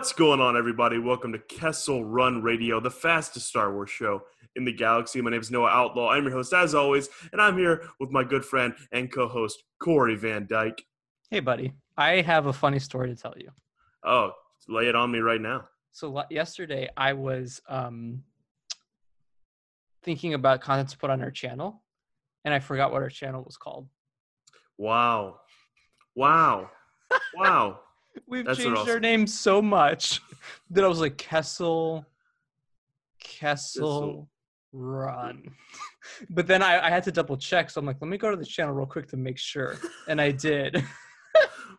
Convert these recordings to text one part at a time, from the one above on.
What's going on, everybody? Welcome to Kessel Run Radio, the fastest Star Wars show in the galaxy. My name is Noah Outlaw. I'm your host, as always, and I'm here with my good friend and co host, Corey Van Dyke. Hey, buddy. I have a funny story to tell you. Oh, lay it on me right now. So, yesterday I was um, thinking about content to put on our channel, and I forgot what our channel was called. Wow. Wow. Wow. We've That's changed our name so much that I was like, Kessel, Kessel, Kessel. Run. but then I, I had to double check. So I'm like, let me go to the channel real quick to make sure. And I did.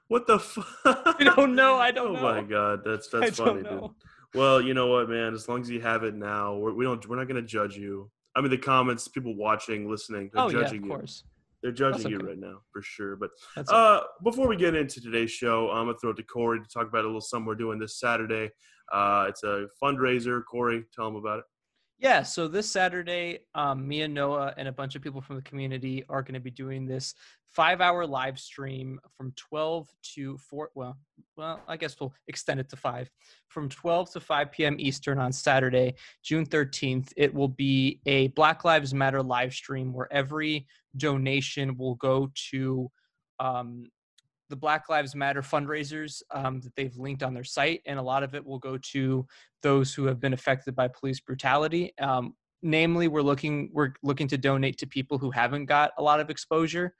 What the fuck? I don't know. I Oh don't know. my god, that's I that's funny, don't dude. Well, you know what, man? As long as you have it now, we're, we don't. We're not gonna judge you. I mean, the comments, people watching, listening, they're Oh, yeah, judging of you. course. They're judging That's you right now for sure. But That's uh, before we get into today's show, I'm gonna throw it to Corey to talk about a little something we're doing this Saturday. Uh, it's a fundraiser. Corey, tell them about it. Yeah, so this Saturday, um, me and Noah and a bunch of people from the community are going to be doing this five-hour live stream from 12 to 4. Well, well, I guess we'll extend it to five, from 12 to 5 p.m. Eastern on Saturday, June 13th. It will be a Black Lives Matter live stream where every donation will go to um, the Black Lives Matter fundraisers um, that they've linked on their site, and a lot of it will go to those who have been affected by police brutality. Um, namely, we're looking we're looking to donate to people who haven't got a lot of exposure.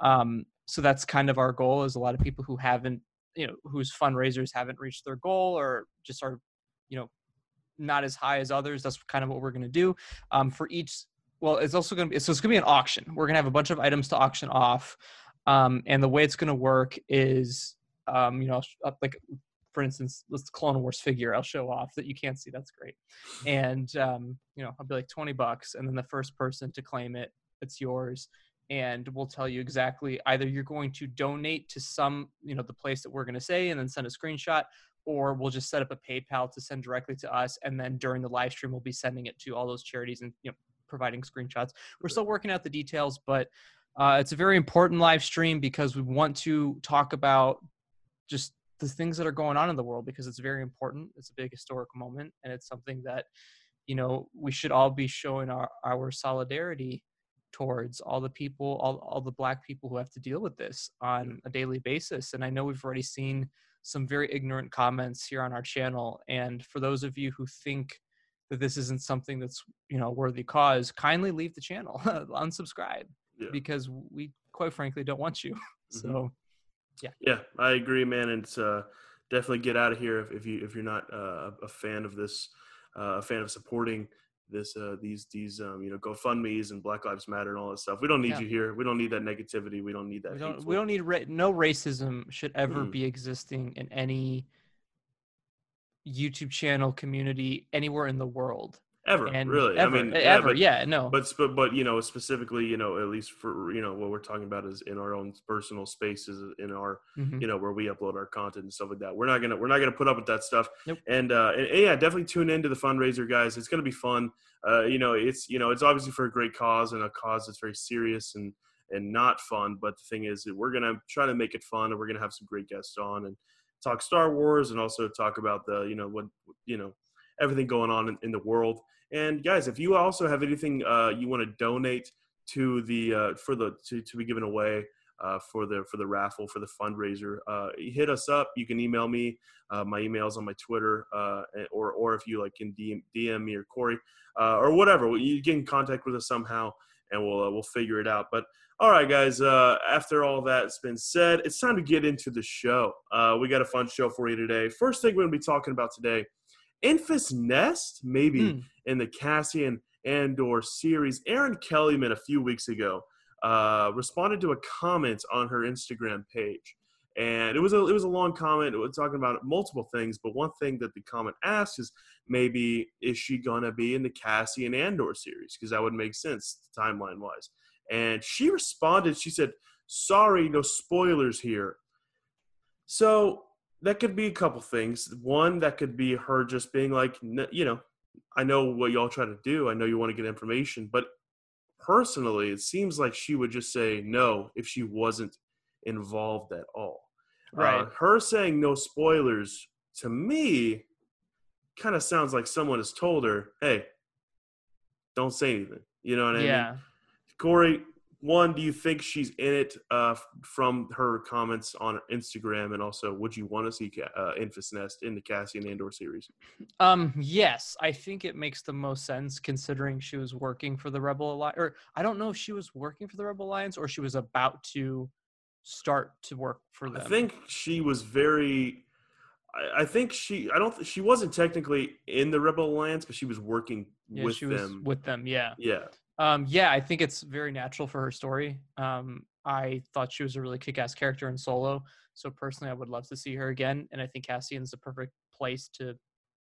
Um, so that's kind of our goal is a lot of people who haven't you know whose fundraisers haven't reached their goal or just are you know not as high as others. That's kind of what we're going to do um, for each. Well, it's also going to be so it's going to be an auction. We're going to have a bunch of items to auction off, um, and the way it's going to work is um, you know uh, like for instance, this Clone Wars figure I'll show off that you can't see. That's great. And um, you know, I'll be like twenty bucks, and then the first person to claim it, it's yours. And we'll tell you exactly either you're going to donate to some, you know, the place that we're going to say, and then send a screenshot, or we'll just set up a PayPal to send directly to us, and then during the live stream, we'll be sending it to all those charities and you know providing screenshots. We're still working out the details, but uh, it's a very important live stream because we want to talk about just the things that are going on in the world because it's very important. It's a big historic moment, and it's something that you know we should all be showing our our solidarity towards all the people, all all the black people who have to deal with this on a daily basis. And I know we've already seen some very ignorant comments here on our channel. And for those of you who think that this isn't something that's you know worthy cause, kindly leave the channel, unsubscribe Yeah. because we quite frankly don't want you. So Yeah, Yeah, I agree, man. And it's uh, definitely get out of here if, if you if you're not uh, a fan of this, uh, a fan of supporting this uh, these these um, you know GoFundmes and Black Lives Matter and all that stuff. We don't need Yeah. you here. We don't need that negativity. We don't need that. we don't we don't need ra- no racism should ever Mm. be existing in any YouTube channel community anywhere in the world. Ever And really. ever, I mean, ever, but- yeah, no. but sp- but you know specifically you know at least for you know what we're talking about is in our own personal spaces in our Mhm. you know where we upload our content and stuff like that we're not gonna we're not gonna put up with that stuff Nope. and uh and, and yeah definitely tune into the fundraiser guys it's gonna be fun uh you know it's you know it's obviously for a great cause and a cause that's very serious and and not fun but the thing is that we're gonna try to make it fun and we're gonna have some great guests on and talk star wars and also talk about the you know what you know everything going on in, in the world and guys, if you also have anything uh, you want to donate to the uh, for the to, to be given away uh, for the for the raffle for the fundraiser, uh, hit us up. You can email me. Uh, my email's on my Twitter, uh, or or if you like can DM, DM me or Corey uh, or whatever. You get in contact with us somehow, and we'll we'll figure it out. But all right, guys. Uh, after all that's been said, it's time to get into the show. Uh, we got a fun show for you today. First thing we're to be talking about today, Enfys Nest, maybe Mm. in the Cassian Andor series. Erin Kellyman a few weeks ago uh, responded to a comment on her Instagram page, and it was a it was a long comment. It was talking about multiple things, but one thing that the comment asked is maybe is she gonna be in the Cassian Andor series because that would make sense timeline wise. And she responded. She said, "Sorry, no spoilers here." So that could be a couple things. One, that could be her just being like, you know, I know what y'all try to do. I know you want to get information, but personally, it seems like she would just say no if she wasn't involved at all. Right. Uh, her saying no spoilers to me kind of sounds like someone has told her, "Hey, don't say anything." You know what I mean? yeah. mean? Corey, one, do you think she's in it uh, from her comments on Instagram, and also, would you want to see uh, Enfys Nest in the Cassian Andor series? Um, yes, I think it makes the most sense considering she was working for the Rebel Alliance, or I don't know if she was working for the Rebel Alliance or she was about to start to work for them. I think she was very. I, I think she. I don't. She wasn't technically in the Rebel Alliance, but she was working yeah, with she was them. with them. Yeah. yeah. Um, yeah, I think it's very natural for her story. Um, I thought she was a really kick-ass character in Solo, so personally, I would love to see her again, and I think Cassian's the perfect place to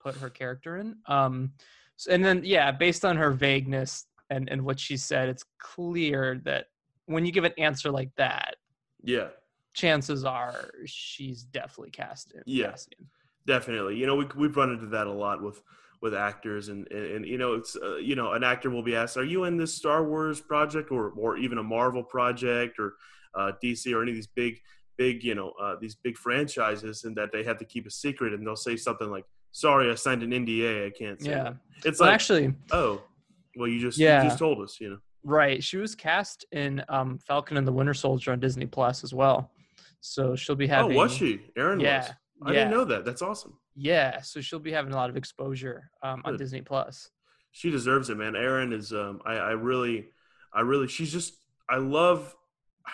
put her character in. Um, so, and then yeah, based on her vagueness and and what she said, it's clear that when you give an answer like that, Yeah. chances are she's definitely cast in Yeah. Cassian. Definitely. You know, we we've run into that a lot with with actors, and and, and you know, it's uh, you know, an actor will be asked, "Are you in this Star Wars project, or or even a Marvel project, or uh, DC, or any of these big big you know uh, these big franchises?" And that they have to keep a secret, and they'll say something like, "Sorry, I signed an NDA. I can't say." Yeah. that." It's Well, like, actually, oh, well, you just Yeah. you just told us, you know. Right. She was cast in um, Falcon and the Winter Soldier on Disney Plus as well. So she'll be having. oh, was she? Erin Yeah. was. I yeah. didn't know that. That's awesome. Yeah. So she'll be having a lot of exposure um, on Good. Disney Plus. she deserves it, man. Erin is um I, I really I really she's just I love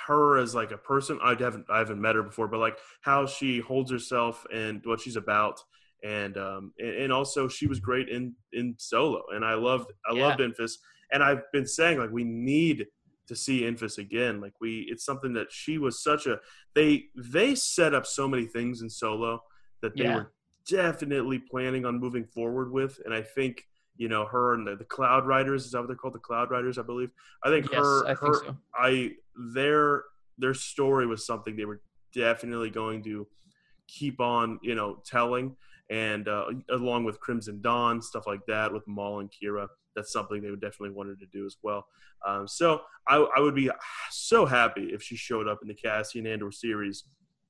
her as like a person. I haven't I haven't met her before, but like how she holds herself and what she's about. And um and, and also she was great in in solo and I loved I Yeah. loved Enfys and I've been saying like we need to see Enfys again. Like we it's something that she was such a they they set up so many things in solo that they Yeah. were definitely planning on moving forward with. And I think you know her and the, the cloud riders is that what they're called the cloud riders i believe i think Yes, her I think her so. i their their story was something they were definitely going to keep on you know telling and uh, along with crimson dawn stuff like that with maul and qi'ra that's something they would definitely wanted to do as well um, so I, I would be so happy if she showed up in the cassian andor series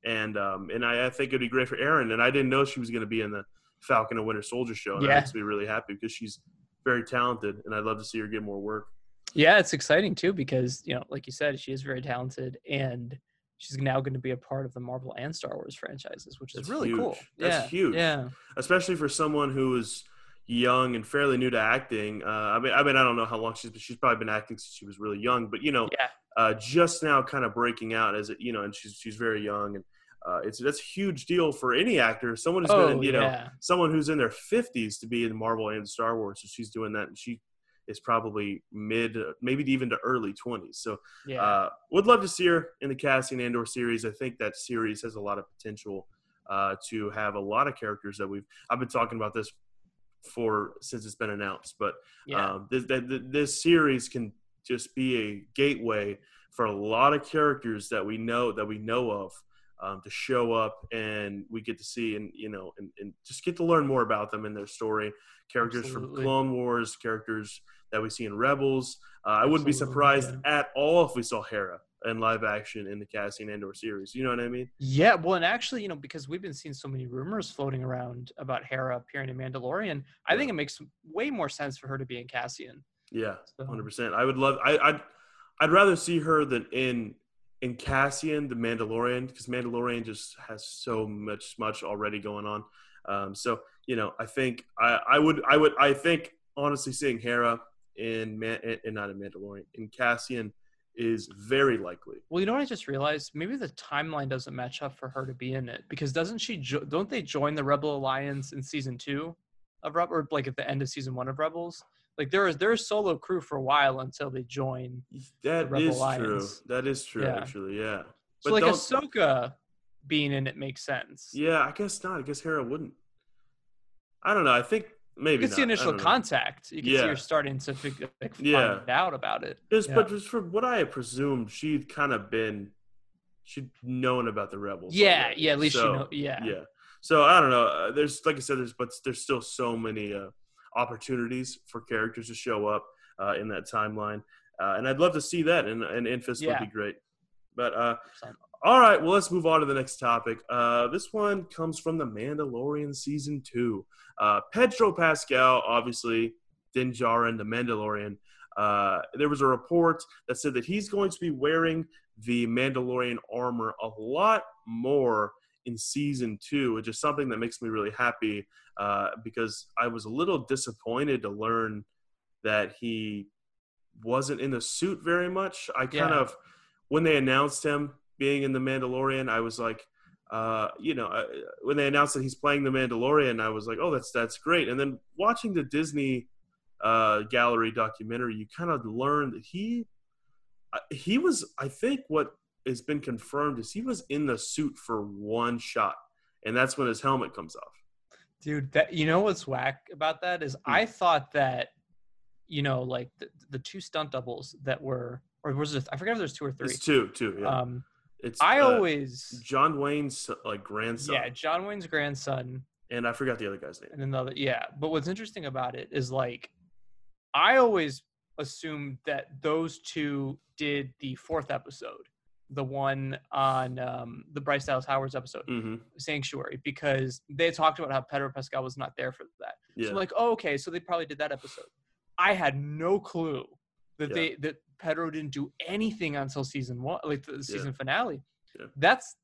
and um, and I, I think it'd be great for Erin. And I didn't know she was going to be in the Falcon and Winter Soldier show. And Yeah. That makes me really happy because she's very talented, and I'd love to see her get more work. Yeah, it's exciting too because you know, like you said, she is very talented, and she's now going to be a part of the Marvel and Star Wars franchises, which is That's really cool. That's yeah, huge. Yeah, especially for someone who is young and fairly new to acting. Uh, I mean, I mean, I don't know how long she's, but she's probably been acting since she was really young. But you know, yeah, uh, just now kind of breaking out as it, you know, and she's she's very young, and uh, it's that's a huge deal for any actor. Someone who's oh been, you know, yeah, someone who's in their 50s to be in Marvel and Star Wars. So she's doing that, and she is probably mid, maybe even to early 20s. So yeah, uh, would love to see her in the Cassian Andor series. I think that series has a lot of potential uh, to have a lot of characters that we've. I've been talking about this for since it's been announced, but yeah. um, this, that this series can just be a gateway for a lot of characters that we know that we know of um, to show up and we get to see and you know and, and just get to learn more about them and their story characters Absolutely. from clone wars characters that we see in rebels uh, i wouldn't be surprised yeah. at all if we saw hera in live action in the Cassian Andor series you know what i mean Yeah, well, and actually, you know, because we've been seeing so many rumors floating around about Hera appearing in Mandalorian, I think it makes way more sense for her to be in Cassian. Yeah So, 100% i would love I, i'd i'd rather see her than in in cassian the mandalorian because mandalorian just has so much much already going on um so you know i think i i would i would i think honestly seeing hera in man in, in not in mandalorian in cassian is very likely Well, you know what I just realized? Maybe the timeline doesn't match up for her to be in it because doesn't she? Jo- don't they join the Rebel Alliance in season two of Rebel, or like at the end of season one of Rebels? Like there a solo crew for a while until they join. That Rebel is true that is true Yeah. actually yeah So like Ahsoka being in it makes sense. yeah i guess not i guess hera wouldn't i don't know i think maybe you can see initial contact. You can see Yeah. her starting to figure, like, Yeah. find out about it. Just, Yeah. but just from what I presumed, she'd kind of been, she'd known about the rebels. Yeah, already. yeah. At least So, you know. Yeah. Yeah. So I don't know. Uh, There's like I said, there's but there's still so many uh, opportunities for characters to show up uh, in that timeline, uh, and I'd love to see that. And and Enfys Yeah. would be great. But uh, All right, well, let's move on to the next topic. Uh, this one comes from The Mandalorian Season 2. Uh, Pedro Pascal, obviously, Din Djarin, The Mandalorian. Uh, there was a report that said that he's going to be wearing the Mandalorian armor a lot more in Season 2, which is something that makes me really happy uh, because I was a little disappointed to learn that he wasn't in the suit very much. I kind Yeah. of, when they announced him being in the Mandalorian, I was like, uh, you know, uh, when they announced that he's playing the Mandalorian, I was like, oh, that's that's great. And then watching the Disney uh, gallery documentary, you kind of learn that he uh, he was, I think, what has been confirmed is he was in the suit for one shot, and that's when his helmet comes off. Dude, that you know what's whack about that is Hmm. I thought that, you know, like the, the two stunt doubles that were, or was it? I forget if there's two or three. It's two, two. Yeah, Um, it's I uh, always, John Wayne's like grandson, yeah, John Wayne's grandson, and I forgot the other guy's name. and then the other, yeah. But what's interesting about it is like, I always assumed that those two did the fourth episode, the one on um, the Bryce Dallas Howard's episode, hmm Sanctuary, because they talked about how Pedro Pascal was not there for that. Yeah, So I'm like, oh, okay, so they probably did that episode. I had no clue that Yeah. they that Pedro didn't do anything until season one, like the season finale. Yeah. That's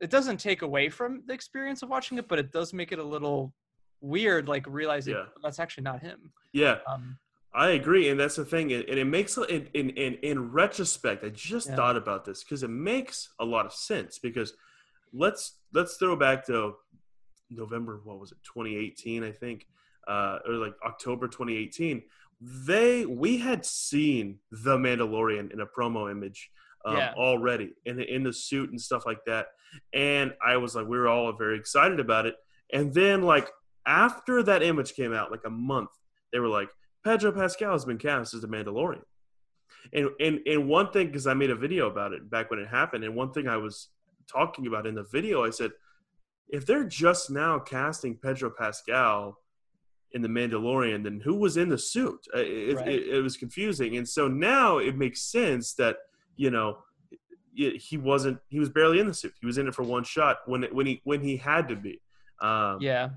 it doesn't take away from the experience of watching it, but it does make it a little weird, like realizing that's actually not him. yeah. Um, I agree, and that's the thing, and it makes in in in, in retrospect. I just Yeah. thought about this because it makes a lot of sense. Because let's let's throw back to November. What was it? 2018, I think, uh, or like October 2018. They we had seen the Mandalorian in a promo image um, Yeah. already in the, in the suit and stuff like that, and I was like, we were all very excited about it. And then like after that image came out, like a month, they were like. Pedro Pascal has been cast as the Mandalorian. And and and one thing, because I made a video about it back when it happened, and one thing I was talking about in the video, I said, if they're just now casting Pedro Pascal in the Mandalorian, then who was in the suit? It, Right. it, it was confusing, and so now it makes sense that you know it, he wasn't. He was barely in the suit. He was in it for one shot when it, when he when he had to be. Um, yeah,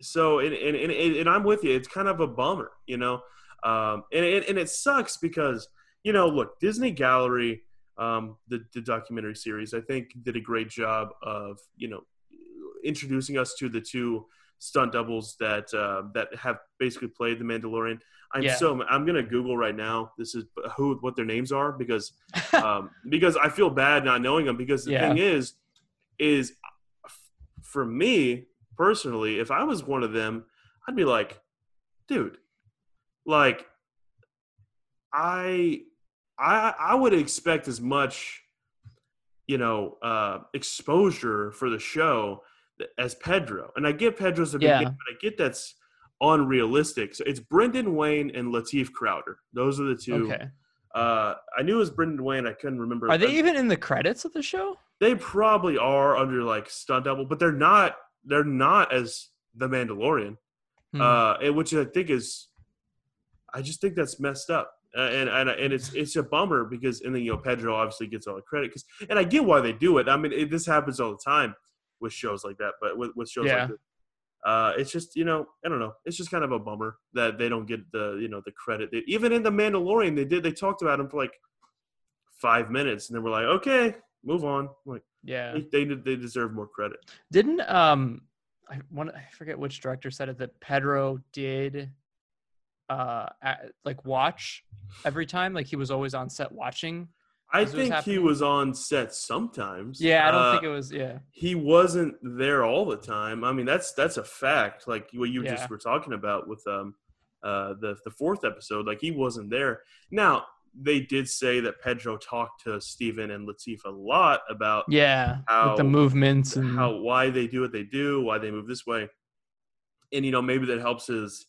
so and, and, and, and i'm with you it's kind of a bummer you know um, and, and, and it sucks because you know look disney gallery um, the, the documentary series i think did a great job of you know introducing us to the two stunt doubles that uh, that have basically played the mandalorian i'm Yeah. so i'm gonna google right now this is who what their names are because um, because I feel bad not knowing them. Because the Yeah. thing is, is for me personally, if I was one of them, I'd be like, dude, like I, I, I would expect as much, you know, uh, exposure for the show as Pedro, and I get Pedro's a big Yeah. but I get that's unrealistic. So it's Brendan Wayne and Lateef Crowder. Those are the two. okay. Uh, I knew it was Brendan Wayne. I couldn't remember. Are they even in the credits of the show? They probably are under like stunt double, but they're not. They're not as the Mandalorian, Hmm. uh, which I think is, I just think that's messed up, uh, and and and it's it's a bummer because and then you know Pedro obviously gets all the credit because and I get why they do it. I mean it, this happens all the time with shows like that, but with, with shows Yeah. like this. Uh, it's just you know I don't know. It's just kind of a bummer that they don't get the you know the credit. They, even in the Mandalorian, they did. They talked about him for like five minutes, and then we're like, okay, move on. Like yeah. they they, they deserve more credit. Didn't um I one I forget which director said it that Pedro did uh a- like watch every time like he was always on set watching. I it was think he was on set sometimes. Yeah, I don't Uh, think it was yeah. he wasn't there all the time. I mean, that's that's a fact. Like what you Yeah. just were talking about with um uh the the fourth episode, like he wasn't there. Now they did say that Pedro talked to Steven and Lateef a lot about Yeah. how- the movements and how why they do what they do, why they move this way, and you know maybe that helps his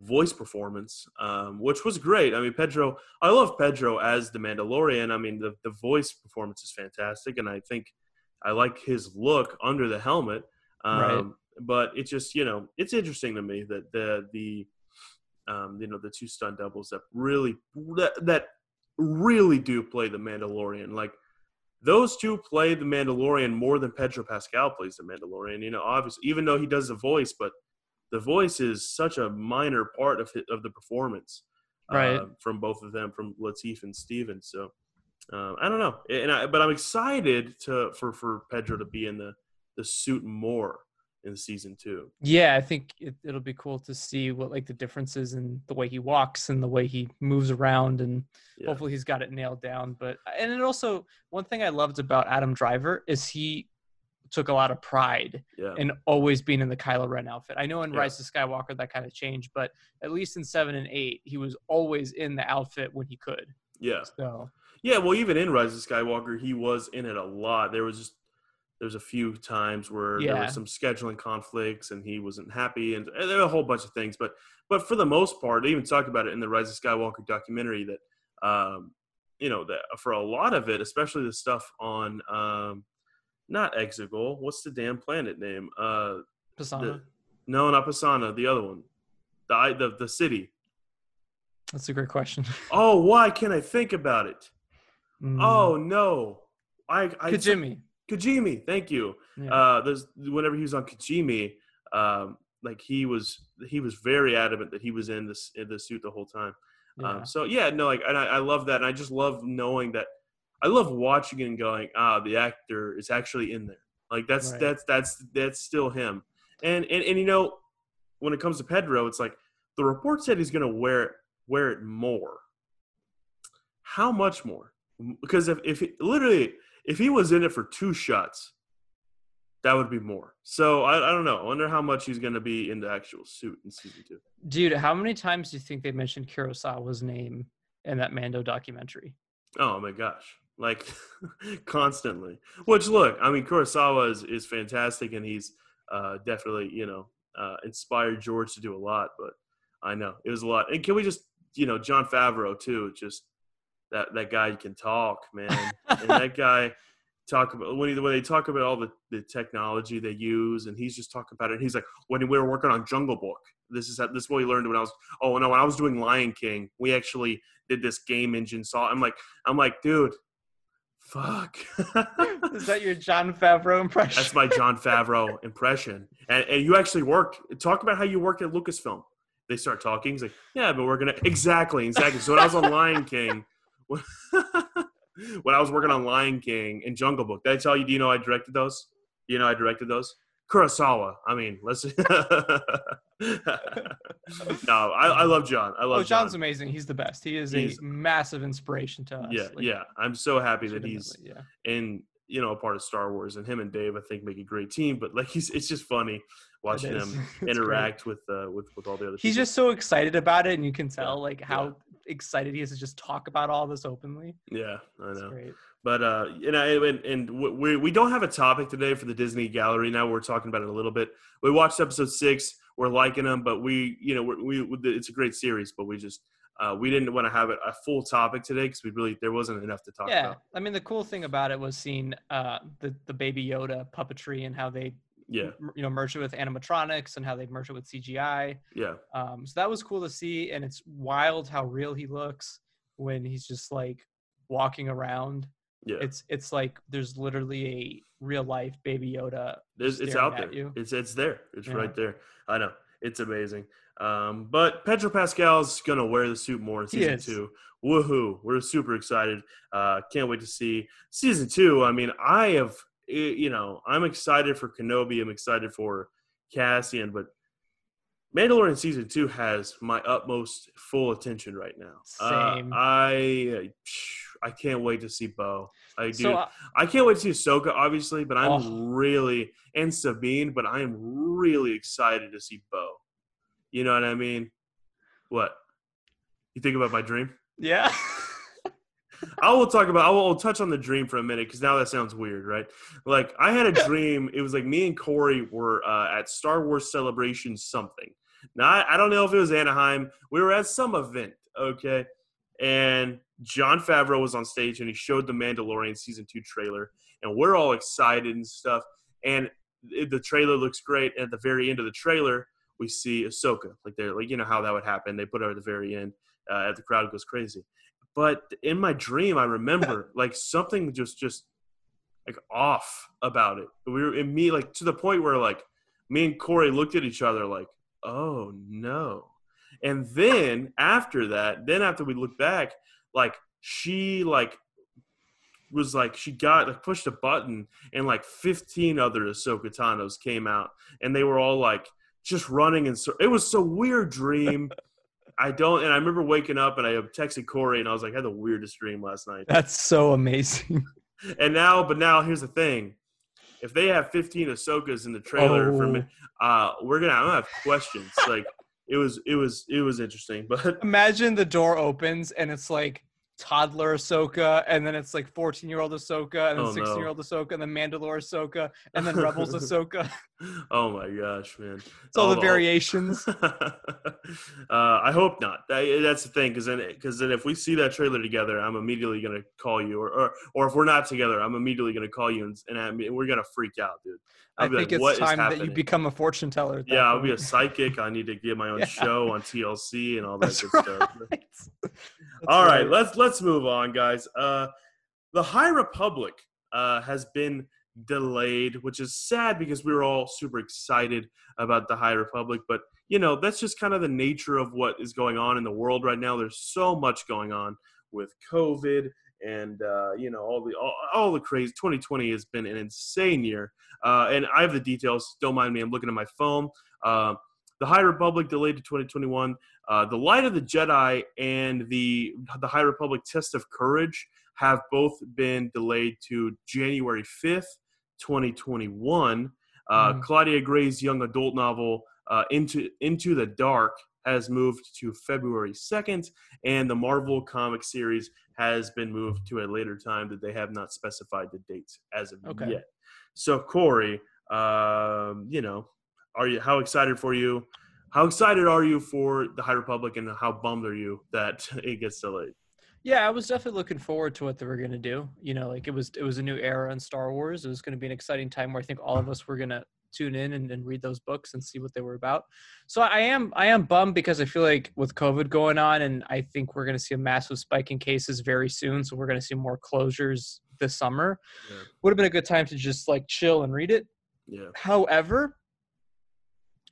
voice performance, um, which was great. I mean, Pedro, I love Pedro as the Mandalorian. I mean, the the voice performance is fantastic, and I think I like his look under the helmet. Um, Right. But it's just you know it's interesting to me that the the um, you know the two stunt doubles that really that, that really do play the Mandalorian like those two play the Mandalorian more than Pedro Pascal plays the Mandalorian. You know, obviously, even though he does the voice, but the voice is such a minor part of his, of the performance, Right. uh, from both of them, from Lateef and Steven. So um, I don't know, and I, but I'm excited to for for Pedro to be in the the suit more in season two. Yeah, I think it, it'll be cool to see what like the differences in the way he walks and the way he moves around, and Yeah. hopefully he's got it nailed down. But and it also one thing I loved about Adam Driver is he took a lot of pride Yeah, in always being in the Kylo Ren outfit. I know in Yeah. Rise of Skywalker that kind of changed, but at least in seven and eight, he was always in the outfit when he could. yeah. So Yeah, well, even in Rise of Skywalker, he was in it a lot. There was just there's a few times where there Yeah. was some scheduling conflicts and he wasn't happy, and, and there were a whole bunch of things. But but for the most part, they even talk about it in the Rise of Skywalker documentary that um, you know that for a lot of it, especially the stuff on um, not Exegol, what's the damn planet name? Uh, Pasaana, the, no, not Pasaana, the other one, the I- the the city. that's a great question. Oh, why can't I think about it? Mm. Oh no, I I Kijimi. Kijimi, thank you. Yeah. Uh, there's whenever he was on Kijimi, um, like he was he was very adamant that he was in this in the suit the whole time. yeah. Um, so yeah, no, like and I, I love that, and I just love knowing that. I love watching it and going, ah, the actor is actually in there. Like that's Right. that's that's that's still him. And and and you know, when it comes to Pedro, it's like the report said he's gonna wear it wear it more. How much more? Because if if he, literally if he was in it for two shots, that would be more. So I, I don't know. I wonder how much he's gonna be in the actual suit in season two. Dude, how many times do you think they mentioned Kurosawa's name in that Mando documentary? Oh my gosh. Like constantly. Which look, I mean Kurosawa is, is fantastic and he's uh, definitely, you know, uh, inspired George to do a lot, but I know it was a lot. And can we just, you know, Jon Favreau too, just that that guy can talk, man. and that guy talk about when he, when they talk about all the, the technology they use and he's just talking about it. And he's like when we were working on jungle book this is how, this is what we learned when i was oh no when i was doing lion king we actually did this game engine saw i'm like i'm like dude fuck. Is that your Jon Favreau impression? that's my jon favreau impression. And, and you actually worked talk about how you worked at lucasfilm. They start talking he's like yeah but we're gonna exactly exactly. So when i was on lion king when I was working on Lion King and Jungle Book. Did I tell you? Do you know I directed those? You know I directed those. Kurosawa. I mean, let's. no, I, I love John. I love oh, John's John. amazing. He's the best. He is He's- a massive inspiration to us. Yeah, like, yeah. I'm so happy that he's yeah. in you know a part of Star Wars, and him and Dave I think make a great team. But like he's, it's just funny watching him It's great. interact with uh, with with all the other. He's people. just so excited about it, and you can tell like yeah. how excited he is to just talk about all this openly. yeah, I know. But uh, you know, and, and we we don't have a topic today for the Disney Gallery. Now we're talking about it a little bit. We watched episode six. We're liking them, but we, you know, we, we it's a great series, but we just uh, we didn't want to have it a full topic today because we really there wasn't enough to talk about Yeah, about. I mean the cool thing about it was seeing uh, the the Baby Yoda puppetry and how they Yeah, you know merged it with animatronics and how they merged it with CGI. yeah, Um, so that was cool to see, and it's wild how real he looks when he's just like walking around. yeah. It's it's like there's literally a real life Baby Yoda. It's, it's out at there. you. It's it's there. It's Yeah. right there. I know. It's amazing. Um, but Pedro Pascal's gonna wear the suit more in season two. Woohoo! We're super excited. Uh, can't wait to see season two. I mean, I have eh, you know I'm excited for Kenobi. I'm excited for Cassian, but Mandalorian season two has my utmost full attention right now. Uh, Same. I I can't wait to see Bo. I do. So uh, I can't wait to see Ahsoka, obviously, but I'm Oh. really and Sabine, but I am really excited to see Bo. You know what I mean? What? You think about my dream? yeah, I will talk about. I will touch on the dream for a minute because now that sounds weird, right? Like I had a dream. It was like me and Corey were uh, at Star Wars Celebration something. Now I, I don't know if it was Anaheim. We were at some event, okay, and Jon Favreau was on stage and he showed the Mandalorian season two trailer, and we're all excited and stuff. And it, the trailer looks great. And at the very end of the trailer, we see Ahsoka. Like they're like you know how that would happen. They put her at the very end. Uh, the crowd goes crazy. But in my dream, I remember like something just just like off about it. We were in me like to the point where like me and Corey looked at each other like, oh no. And then after that, then after we looked back, like she like was like she got like pushed a button and like 15 other Ahsoka Tano's came out and they were all like just running and so it was so weird dream. I don't and I remember waking up and I texted Corey and I was like I had the weirdest dream last night. That's so amazing. And now but now here's the thing. If they have 15 Ahsokas in the trailer Oh. for me, uh we're gonna I'm gonna have questions. like it was it was it was interesting. But Imagine the door opens and it's like toddler Ahsoka, and then it's like 14 year old Ahsoka, and then Oh, 16 year old Ahsoka, and then Mandalore Ahsoka, and then Rebels Ahsoka. oh my gosh, man. It's all the the- variations. uh, I hope not. That- that's the thing, because then, because then, if we see that trailer together, I'm immediately gonna call you, or or, or if we're not together, I'm immediately gonna call you, and, and I mean, we're gonna freak out, dude. I I'll be think like, it's time that you become a fortune teller. Yeah, I'll be a psychic. I need to get my own Yeah. show on TLC and all that That's good right. stuff. All right, let's let's move on, guys. Uh, the High Republic uh, has been delayed, which is sad because we were all super excited about the High Republic. But you know, that's just kind of the nature of what is going on in the world right now. There's so much going on with COVID and uh, you know all the all, all the crazy. 2020 has been an insane year, uh, and I have the details. Don't mind me. I'm looking at my phone. Uh, the High Republic delayed to 2021. Uh, the Light of the Jedi and the the High Republic Test of Courage have both been delayed to January 5th, 2021. Uh, Mm. Claudia Gray's young adult novel uh, Into Into the Dark has moved to February 2nd, and the Marvel comic series has been moved to a later time that they have not specified the dates as of Okay. yet. So Corey, um, you know, are you how excited for you? How excited are you for the High Republic, and how bummed are you that it gets delayed? Yeah, I was definitely looking forward to what they were going to do. You know, like it was it was a new era in Star Wars. It was going to be an exciting time where I think all of us were going to tune in and, and read those books and see what they were about. So I am I am bummed because I feel like with COVID going on, and I think we're going to see a massive spike in cases very soon. So we're going to see more closures this summer. Yeah. Would have been a good time to just like chill and read it. Yeah, However,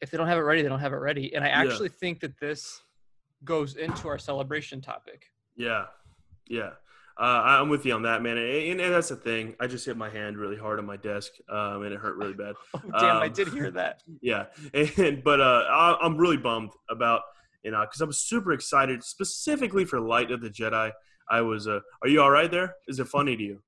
if they don't have it ready, they don't have it ready. And I Yeah. actually think that this goes into our celebration topic. yeah, yeah. Uh, I'm with you on that, man. And, and that's the thing. I just hit my hand really hard on my desk, um, and it hurt really bad. Oh, damn, I Um, did hear that. yeah and but uh I, i'm really bummed about you know because i'm super excited specifically for light of the jedi i was uh are you all right there is it funny to you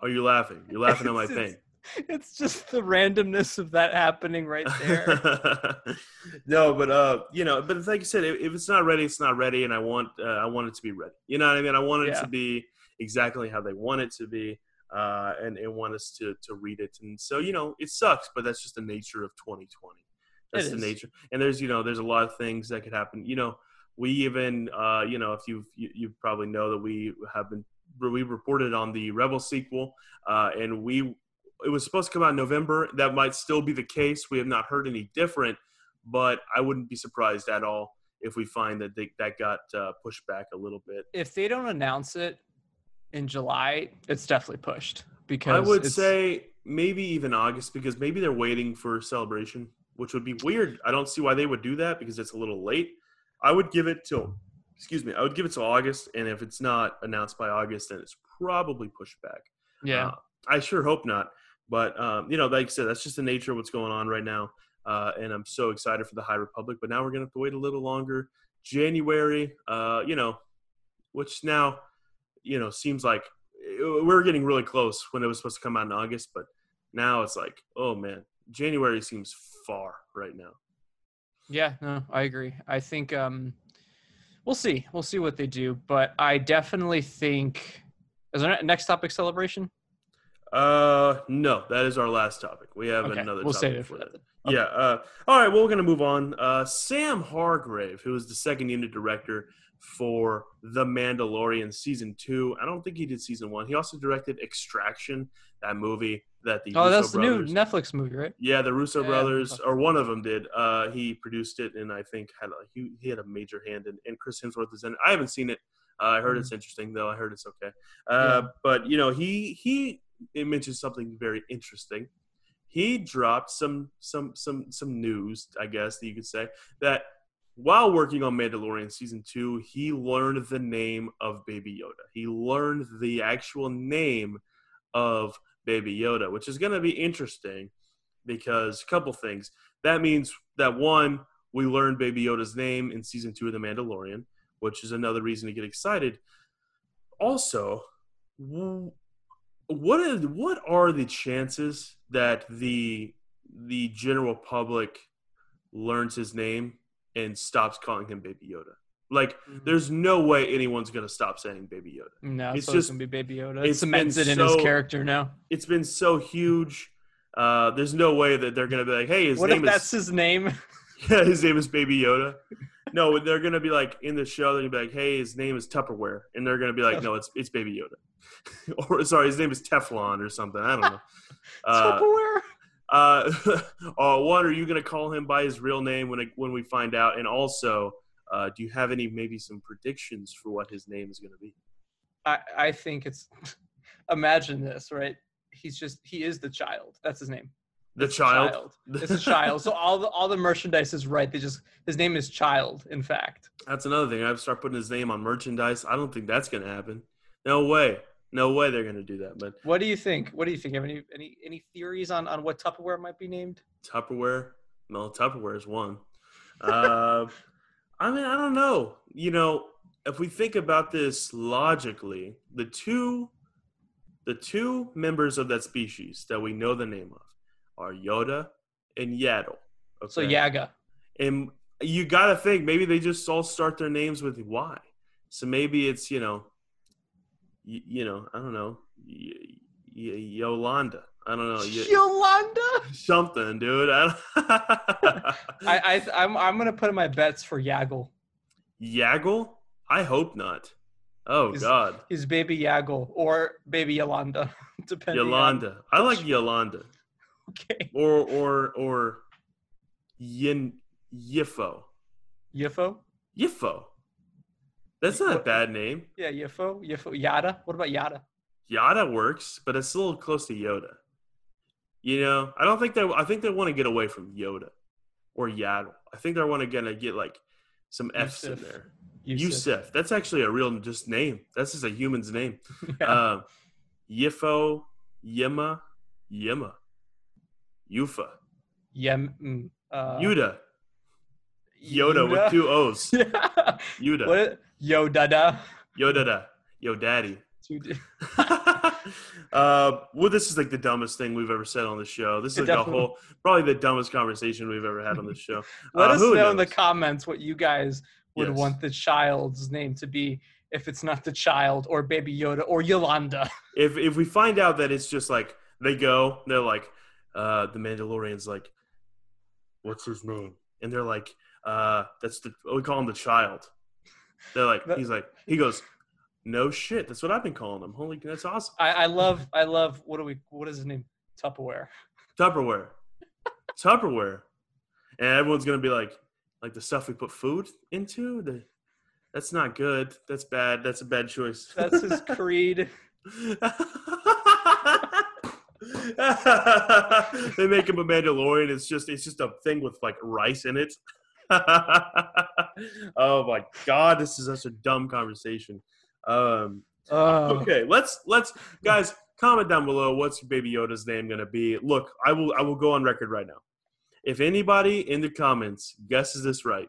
are you laughing you're laughing at my pain it's- just the randomness of that happening right there. no but uh you know but like you said if, it's not ready it's not ready and i want uh, i want it to be ready. You know what i mean? I want it Yeah. to be exactly how they want it to be uh and, and want us to to read it. And so you know it sucks but that's just the nature of 2020 that's the nature. And there's you know there's a lot of things that could happen. You know we even uh you know if you've you, you probably know that we have been we reported on the rebel sequel uh and we it was supposed to come out in November. That might still be the case. We have not heard any different, but I wouldn't be surprised at all if we find that they, that got uh, pushed back a little bit. if they don't announce it in July, it's definitely pushed because I would say maybe even August because maybe they're waiting for celebration, which would be weird. I don't see why they would do that because it's a little late. I would give it till, excuse me, I would give it to August, and if it's not announced by August, then it's probably pushed back. yeah. Uh, I sure hope not. But um, you know, like I said, that's just the nature of what's going on right now. Uh, and I'm so excited for the High Republic. But now we're gonna have to wait a little longer. January, uh, you know, which now, you know, seems like we we're getting really close when it was supposed to come out in August. But now it's like, oh man, January seems far right now. Yeah, no, I agree. I think um we'll see. We'll see what they do, but I definitely think is our next topic celebration? Uh, no, that is our last topic. We have Okay, another. we'll topic save it for that. that. then. Yeah. Uh, all right. Well, we're going to move on. Uh, Sam Hargrave, who is the second unit director for The Mandalorian season two. I don't think he did season one. He also directed Extraction, that movie that the Oh, Russo that's the new. Netflix movie, right? yeah, the Russo Yeah, brothers, or one of them did. Uh, he produced it, and I think had a, he, he had a major hand in. And Chris Hemsworth is in. it. I haven't seen it. Uh, I heard Mhm. it's interesting, though. I heard it's okay. Uh, Yeah. But you know, he he it mentions something very interesting. He dropped some some some some news, I guess that you could say that while working on Mandalorian season two, he learned the name of Baby Yoda. He learned the actual name of Baby Yoda, which is going to be interesting because a couple things. That means that one, we learned Baby Yoda's name in season two of The Mandalorian, which is another reason to get excited. Also, what is what are the chances that the the general public learns his name and stops calling him Baby Yoda? Like, there's no way anyone's gonna stop saying Baby Yoda. no, it's it's just gonna be Baby Yoda. it's It cements it in his character now. It's been so huge. Uh, there's no way that they're gonna be like, "Hey, his What if name that's his name? yeah, his name is Baby Yoda." No, they're gonna be like in the show. They're gonna be like, "Hey, his name is Tupperware," and they're gonna be like, "No, it's it's Baby Yoda," or sorry, his name is Teflon or something. I don't know. Uh, Tupperware. uh, uh, one, are you gonna call him by his real name when it, when we find out? And also, uh, do you have any maybe some predictions for what his name is gonna be? I, I think it's imagine this, right? He's just he is the child. That's his name. The It's child. It's a child. So all the all the merchandise is right. They just his name is Child, in fact. That's another thing. I have to start putting his name on merchandise. I don't think that's gonna happen. No way. No way they're gonna do that. But What do you think? What do you think? Have any any any theories on on what Tupperware might be named? Tupperware, no, Tupperware is one. Uh, I mean, I don't know. You know, if we think about this logically, the two, the two members of that species that we know the name of are Yoda and Yaddle. Okay? So Yaga. and you got to think maybe they just all start their names with Y. So maybe it's you know, y- you know, I don't know, y- y- Yolanda. I don't know. Y- Yolanda. something, dude. I, I, I I'm I'm gonna put in my bets for Yaggle. Yaggle? I hope not. Oh Is- God, His baby Yaggle or baby Yolanda, depending. on- Yolanda. I like Yolanda, okay. or or or Yin Yifo. Yifo. Yifo. That's not a bad name. Yeah, Yifo. Yifo. Yada. What about Yada? Yada works, but it's a little close to Yoda. You know, I don't think they. I think they want to get away from Yoda or Yaddle. I think they're want to gonna get like some F's in there. Yusuf. Yusuf. That's actually a real just name. That's just a human's name. Yeah. Um, Yifo, Yima, Yima, Yufa, Yem. mm, Uh, Yuda, Yoda with two O's. Yeah. Yuda, What? Yo, dada. Yoda, Yo Daddy. Uh, well, this is like the dumbest thing we've ever said on the show. This is like a whole, probably the dumbest conversation we've ever had on the show. Let Uh, us know in the comments what you guys would Yes. want the child's name to be if it's not the child or baby Yoda or Yolanda. If if we find out that it's just like they go, they're like, uh, the Mandalorian's like, what's his name? And they're like, uh, that's the we call him the child. They're like, he's like, he goes, no shit. That's what I've been calling him. Holy, that's awesome. I, I love, I love. What do we? What is his name? Tupperware. Tupperware, Tupperware, and everyone's gonna be like, like the stuff we put food into. The, that's not good. That's bad. That's a bad choice. That's his creed. they make him a Mandalorian. It's just it's just a thing with like rice in it. oh my god, this is such a dumb conversation. Um, Oh, okay, let's let's guys comment down below what's Baby Yoda's name gonna be. Look, I will I will go on record right now. If anybody in the comments guesses this right,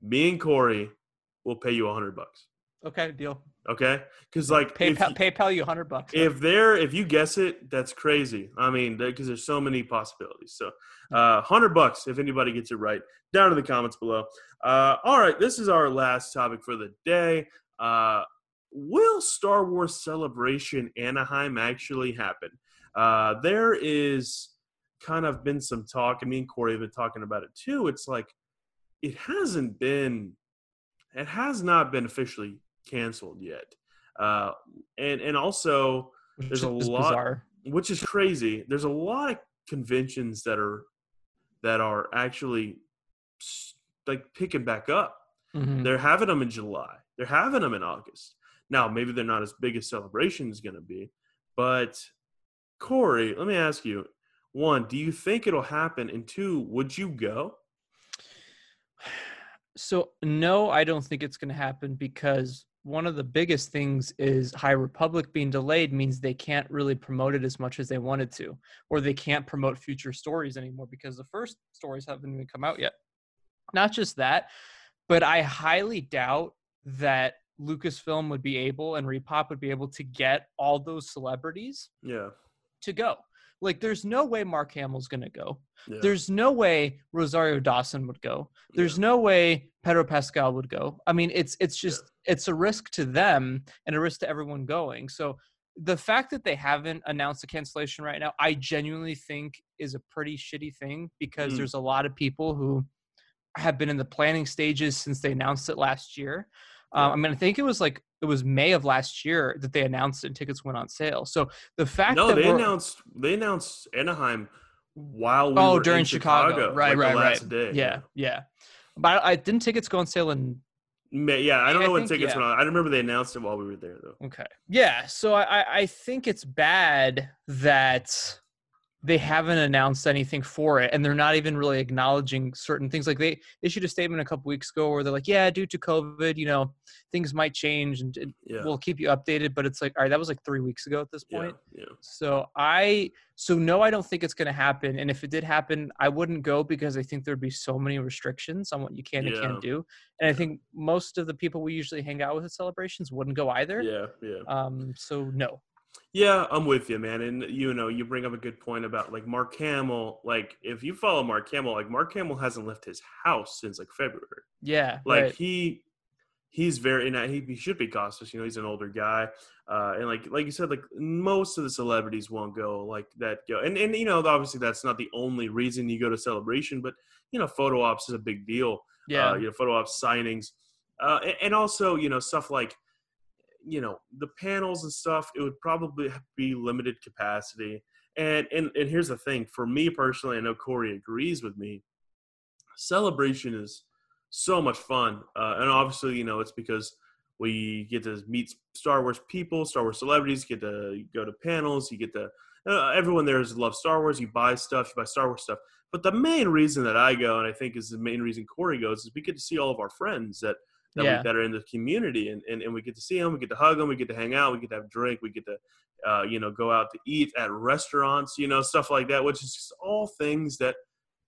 me and Corey will pay you a hundred bucks. okay, deal. Okay, because like PayPal, you- PayPal you hundred bucks. if there if you guess it that's crazy. I mean because there's so many possibilities. So uh 100 bucks if anybody gets it right. Down in the comments below. Uh all right this is our last topic for the day. Uh will star wars celebration anaheim actually happen? Uh there is kind of been some talk and me and corey have been talking about it too. It's like it hasn't been it has not been officially canceled yet uh and and also there's a lot- bizarre. which is crazy there's a lot of conventions that are that are actually like picking back up Mhm. they're having them in july they're having them in August. Now, maybe they're not as big as celebration is going to be, but Corey, let me ask you: one, do you think it'll happen? And two, would you go? So no, I don't think it's going to happen because one of the biggest things is High Republic being delayed means they can't really promote it as much as they wanted to, or they can't promote future stories anymore because the first stories haven't even come out yet. Not just that, but I highly doubt that Lucasfilm would be able and ReedPop would be able to get all those celebrities Yeah. to go. Like, there's no way Mark Hamill's going to go. yeah. There's no way Rosario Dawson would go. There's yeah. no way Pedro Pascal would go. I mean, it's it's just it's a risk to them and a risk to everyone going. So the fact that they haven't announced a cancellation right now, I genuinely think is a pretty shitty thing because Mm. there's a lot of people who have been in the planning stages since they announced it last year. Um, Yeah. I mean, I think it was like it was May of last year that they announced and tickets went on sale. So the fact No, that they announced they announced Anaheim while we oh were during in Chicago, right, like right, right. Day. Yeah, yeah. But I, I didn't tickets go on sale in May- yeah. I don't I know when think- tickets yeah. went on. I remember they announced it while we were there though. Okay. Yeah. So I- I think it's bad that they haven't announced anything for it and they're not even really acknowledging certain things. Like they issued a statement a couple weeks ago where they're like, yeah, due to COVID, you know, things might change and, and Yeah. we'll keep you updated. But it's like, all right, that was like three weeks ago at this point. Yeah. So I so no, I don't think it's gonna happen. And if it did happen, I wouldn't go because I think there'd be so many restrictions on what you can and can't do. And I think most of the people we usually hang out with at celebrations wouldn't go either. Yeah. Yeah. Um, so no. Yeah, I'm with you, man. And you know, you bring up a good point about like Mark Hamill. Like, if you follow Mark Hamill, like Mark Hamill hasn't left his house since like February. Yeah. Like right. he, he's very. And he, he should be cautious. You know, he's an older guy, uh, and like like you said, like most of the celebrities won't go like that. Go and and you know, obviously that's not the only reason you go to celebration, but you know, photo ops is a big deal. yeah. uh, you know, photo ops, signings, uh, a- and also you know stuff like you know the panels and stuff. It would probably be limited capacity. And and and here's the thing: for me personally, I know Corey agrees with me. Celebration is so much fun, uh, and obviously, you know, it's because we get to meet Star Wars people, Star Wars celebrities, get to go to panels, you get to uh, everyone there is love Star Wars. You buy stuff, you buy Star Wars stuff. But the main reason that I go, and I think is the main reason Corey goes, is we get to see all of our friends that that, Yeah. we, that are in the community, and, and and we get to see them, we get to hug them, we get to hang out, we get to have drink, we get to uh, you know go out to eat at restaurants, you know stuff like that, which is just all things that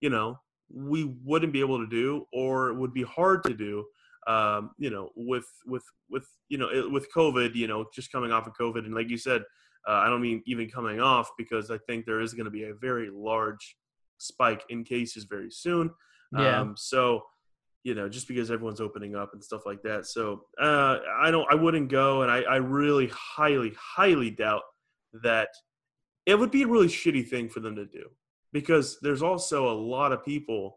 you know we wouldn't be able to do or would be hard to do um, you know, with with with you know with COVID, you know, just coming off of COVID, and like you said, uh, I don't mean even coming off because I think there is going to be a very large spike in cases very soon. Yeah. Um, so you know, just because everyone's opening up and stuff like that. So uh, I don't, I wouldn't go, and I, I really highly, highly doubt that it would be a really shitty thing for them to do because there's also a lot of people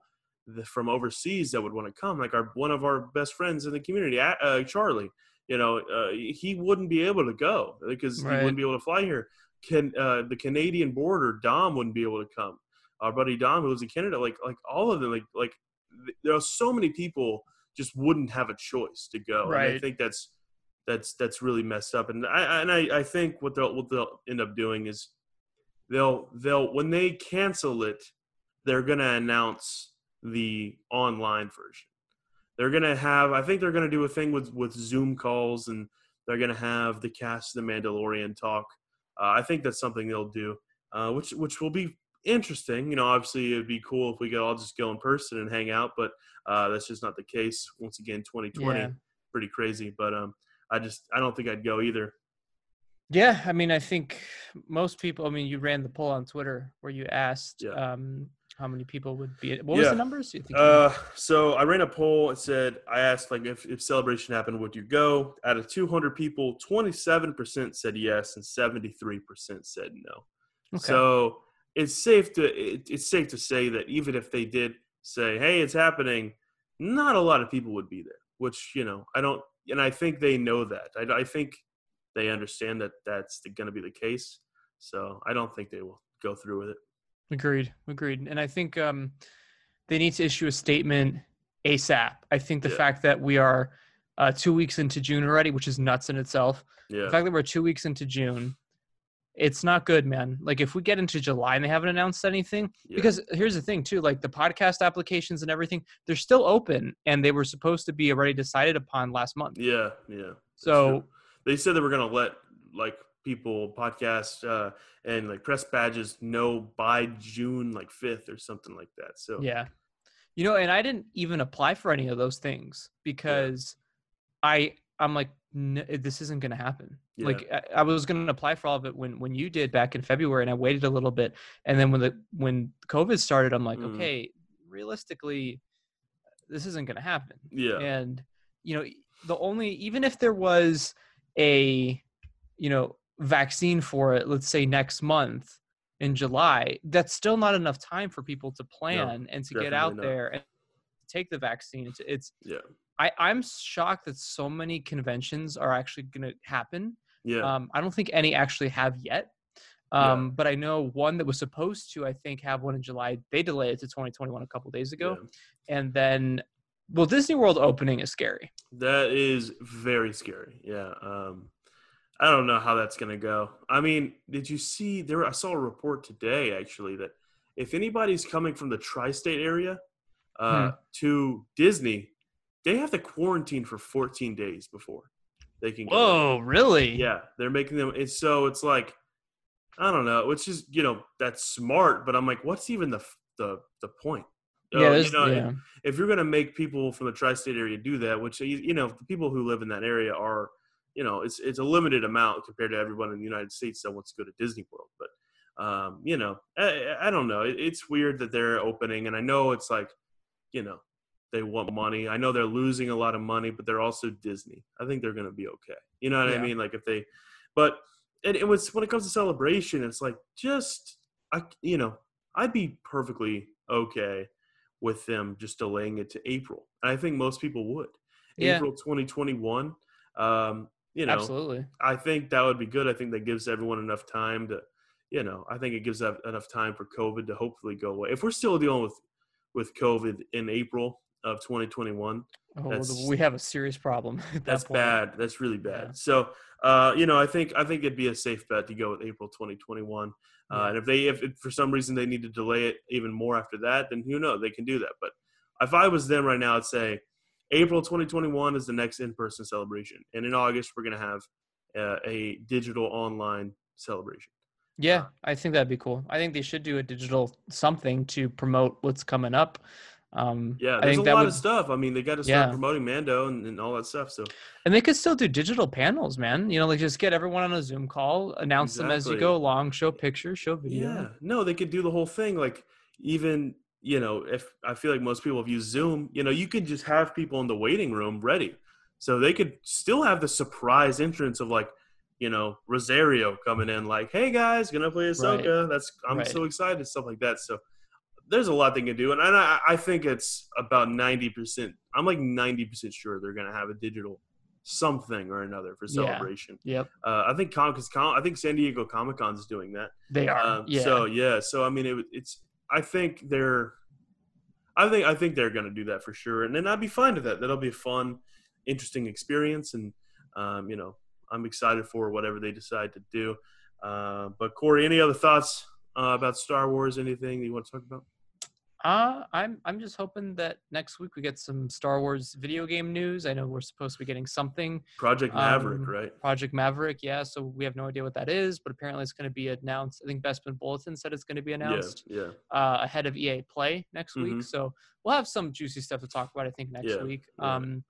from overseas that would want to come. Like our one of our best friends in the community, uh, Charlie. You know, uh, he wouldn't be able to go because he wouldn't be able to fly here. Can uh, the Canadian border? Dom wouldn't be able to come. Our buddy Dom, who lives in Canada, like like all of them, like like there are so many people just wouldn't have a choice to go. And I think that's that's that's really messed up. And I and I, I think what they'll what they'll end up doing is they'll they'll when they cancel it, they're gonna announce the online version. They're gonna have I think they're gonna do a thing with with Zoom calls and they're gonna have the cast of the Mandalorian talk. Uh, I think that's something they'll do, uh, which which will be interesting. You know, obviously it'd be cool if we could all just go in person and hang out, but uh, that's just not the case. Once again, 2020, Yeah. pretty crazy. But um, I just I don't think I'd go either. Yeah, I mean, I think most people. I mean, you ran the poll on Twitter where you asked Yeah. um, how many people would be. What was Yeah. the numbers? You think? you- Uh, so I ran a poll. It said I asked like if, if celebration happened, would you go? Out of 200 people, 27% said yes, and 73% said no. okay. So it's safe to it, it's safe to say that even if they did say, "Hey, it's happening," not a lot of people would be there. Which you know, I don't, and I think they know that. I, I think they understand that that's going to be the case. So I don't think they will go through with it. Agreed. Agreed. And I think um, they need to issue a statement ASAP. I think the Yeah. fact that we are uh, two weeks into June already, which is nuts in itself. Yeah. The fact that we're two weeks into June, it's not good, man. Like if we get into July and they haven't announced anything, yeah. because here's the thing too, like the podcast applications and everything, they're still open and they were supposed to be already decided upon last month. Yeah, yeah. So they said they were gonna let like people podcast uh, and like press badges know by June like fifth or something like that. So Yeah. You know, and I didn't even apply for any of those things because I I'm like "N- this isn't going to happen. Yeah. Like I, I was going to apply for all of it when when you did back in February and I waited a little bit and then when the when COVID started I'm like, Mhm. okay, realistically this isn't going to happen. yeah, And you know, the only even if there was a you know, vaccine for it, let's say next month in July, that's still not enough time for people to plan and to get out not. there and take the vaccine. It's, it's yeah, I, I'm shocked that so many conventions are actually going to happen. yeah, Um, I don't think any actually have yet. Yeah. Um, But I know one that was supposed to, I think, have one in July. They delayed it to 2021 a couple days ago. yeah. And then, well, Disney World opening is scary. That is very scary. Yeah. Um, I don't know how that's gonna go. I mean, did you see there? I saw a report today actually that if anybody's coming from the tri-state area uh, Hmm. to Disney, they have to quarantine for 14 days before they can. Whoa, really? Yeah, they're making them. It's so it's like I don't know. It's just you know that's smart, but I'm like, what's even the the the point? Yeah, Uh, you know, yeah. if you're going to make people from the tri-state area do that, which you you know the people who live in that area are, you know, it's it's a limited amount compared to everyone in the United States that wants to go to Disney World. But um, you know, I, I don't know. It, it's weird that they're opening, and I know it's like, you know, they want money. I know they're losing a lot of money, but they're also Disney. I think they're going to be okay. You know what I mean? Like if they, but and it was when it comes to celebration, it's like just I, you know, I'd be perfectly okay with them just delaying it to April. And I think most people would. Yeah. April 2021. Um, you know, Absolutely. I think that would be good. I think that gives everyone enough time to, you know, I think it gives enough time for COVID to hopefully go away. If we're still dealing with with COVID in April of 2021, Oh, we have a serious problem. at that that's point. bad. That's really bad. Yeah. So, uh, you know, I think I think it'd be a safe bet to go with April 2021. Uh, Yeah. and if they, if, if for some reason they need to delay it even more after that, then who knows? They can do that. But if I was them right now, I'd say April 2021 is the next in-person celebration, and in August we're gonna have uh, a digital online celebration. Yeah, I think that'd be cool. I think they should do a digital something to promote what's coming up. Um, Yeah, there's a lot would, of stuff. I mean, they got to start Yeah. promoting Mando and, and all that stuff. So and they could still do digital panels, man. You know, like just get everyone on a Zoom call, announce them as you go along, show pictures, show video. Yeah, no, they could do the whole thing. Like even you know, if I feel like most people have used Zoom, you know, you could just have people in the waiting room ready, so they could still have the surprise entrance of like, you know, Rosario coming in, like, "Hey guys, gonna play Ahsoka." That's I'm Right. so excited, stuff like that. So there's a lot they can do, and I, I think it's about ninety percent. I'm like ninety percent sure they're gonna have a digital something or another for Yeah. celebration. Yep, Uh, I think Con, Con, I think San Diego Comic Con's is doing that. they are. Um, yeah. So yeah, so I mean, it, it's. I think they're. I think I think they're going to do that for sure, and then I'd be fine with that. That'll be a fun, interesting experience, and um, you know, I'm excited for whatever they decide to do. Uh, but Corey, any other thoughts uh, about Star Wars? Anything you want to talk about? Uh, I'm I'm just hoping that next week we get some Star Wars video game news. I know we're supposed to be getting something. Project Maverick, Um, right? Project Maverick, yeah. So we have no idea what that is, but apparently it's going to be announced. I think Bespin Bulletin said it's going to be announced Yeah, yeah, uh, ahead of EA Play next week. Mhm. So we'll have some juicy stuff to talk about. I think next Yeah, week. yeah. Um,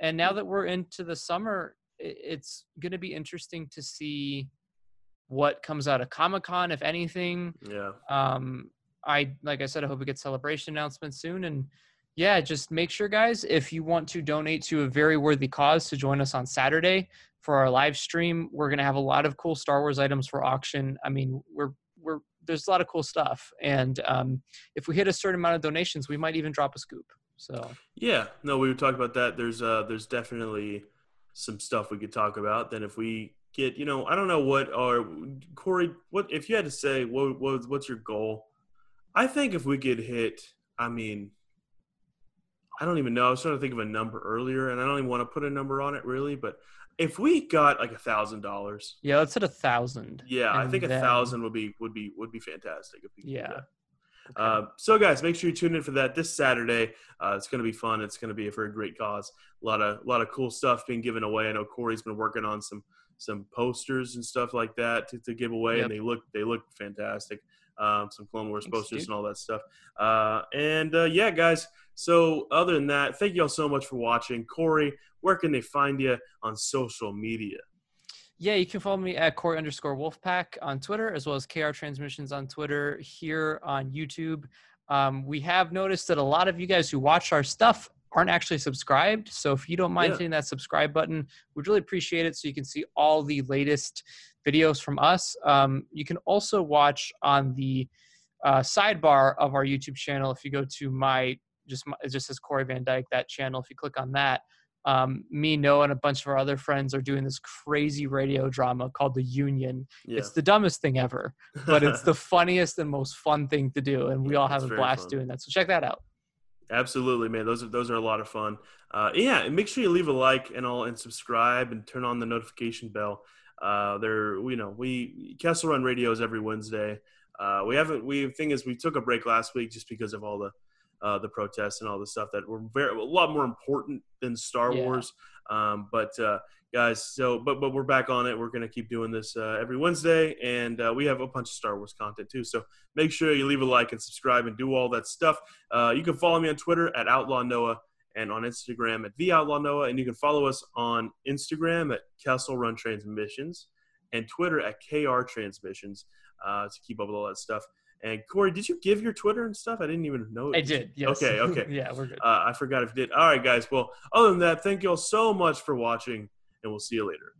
and now that we're into the summer, it's going to be interesting to see what comes out of Comic Con, if anything. yeah. Um, I like I said, I hope we get celebration announcements soon. And yeah, just make sure, guys, if you want to donate to a very worthy cause, to join us on Saturday for our live stream. We're gonna have a lot of cool Star Wars items for auction. I mean, we're we're there's a lot of cool stuff, and um, if we hit a certain amount of donations, we might even drop a scoop. So Yeah, no, we would talk about that. There's uh there's definitely some stuff we could talk about. Then if we get, you know, I don't know what our Corey, what if you had to say what, what what's your goal? I think if we could hit, I mean, I don't even know. I was trying to think of a number earlier, and I don't even want to put a number on it really, but if we got like a thousand dollars, Yeah, let's hit a thousand. yeah, I think a then- thousand would be would be would be fantastic. If we Yeah. that. Uh, so, guys, make sure you tune in for that this Saturday. Uh, it's going to be fun. It's going to be for a great cause. A lot of a lot of cool stuff being given away. I know Corey's been working on some some posters and stuff like that to, to give away, Yep. and they look they look fantastic. Um, some Clone Wars Thanks, posters dude. and all that stuff. Uh, and uh, yeah, guys. So, other than that, thank you all so much for watching. Corey, where can they find you on social media? Yeah, you can follow me at Corey underscore Wolfpack on Twitter, as well as KR Transmissions on Twitter here on YouTube. Um, we have noticed that a lot of you guys who watch our stuff aren't actually subscribed. So if you don't mind Yeah. hitting that subscribe button, we'd really appreciate it so you can see all the latest videos from us. Um, you can also watch on the uh, sidebar of our YouTube channel if you go to my just my, it just says Corey Van Dyke that channel. If you click on that, um, me, Noah, and a bunch of our other friends are doing this crazy radio drama called The Union. Yeah, It's the dumbest thing ever, but it's the funniest and most fun thing to do, and we Yeah, all have a blast fun. doing that. So check that out. Absolutely, man. Those are those are a lot of fun. Uh, yeah, and make sure you leave a like and all, and subscribe, and turn on the notification bell. Uh, there, you know, we Kessel Run Radio is every Wednesday. Uh, we haven't. We thing is, we took a break last week just because of all the uh, the protests and all the stuff that were very a lot more important than Star Yeah. Wars. Um, but uh, guys, so but but we're back on it. We're gonna keep doing this uh, every Wednesday, and uh, we have a bunch of Star Wars content too. So make sure you leave a like and subscribe and do all that stuff. Uh, you can follow me on Twitter at Outlaw Noah and on Instagram at the Outlaw Noah, and you can follow us on Instagram at Kessel Run Transmissions and Twitter at KR Transmissions uh, to keep up with all that stuff. And Corey, did you give your Twitter and stuff? I didn't even know. It. I did. Yes. Okay, okay. yeah, we're good. Uh, I forgot if you did. All right, guys. Well, other than that, thank you all so much for watching, and we'll see you later.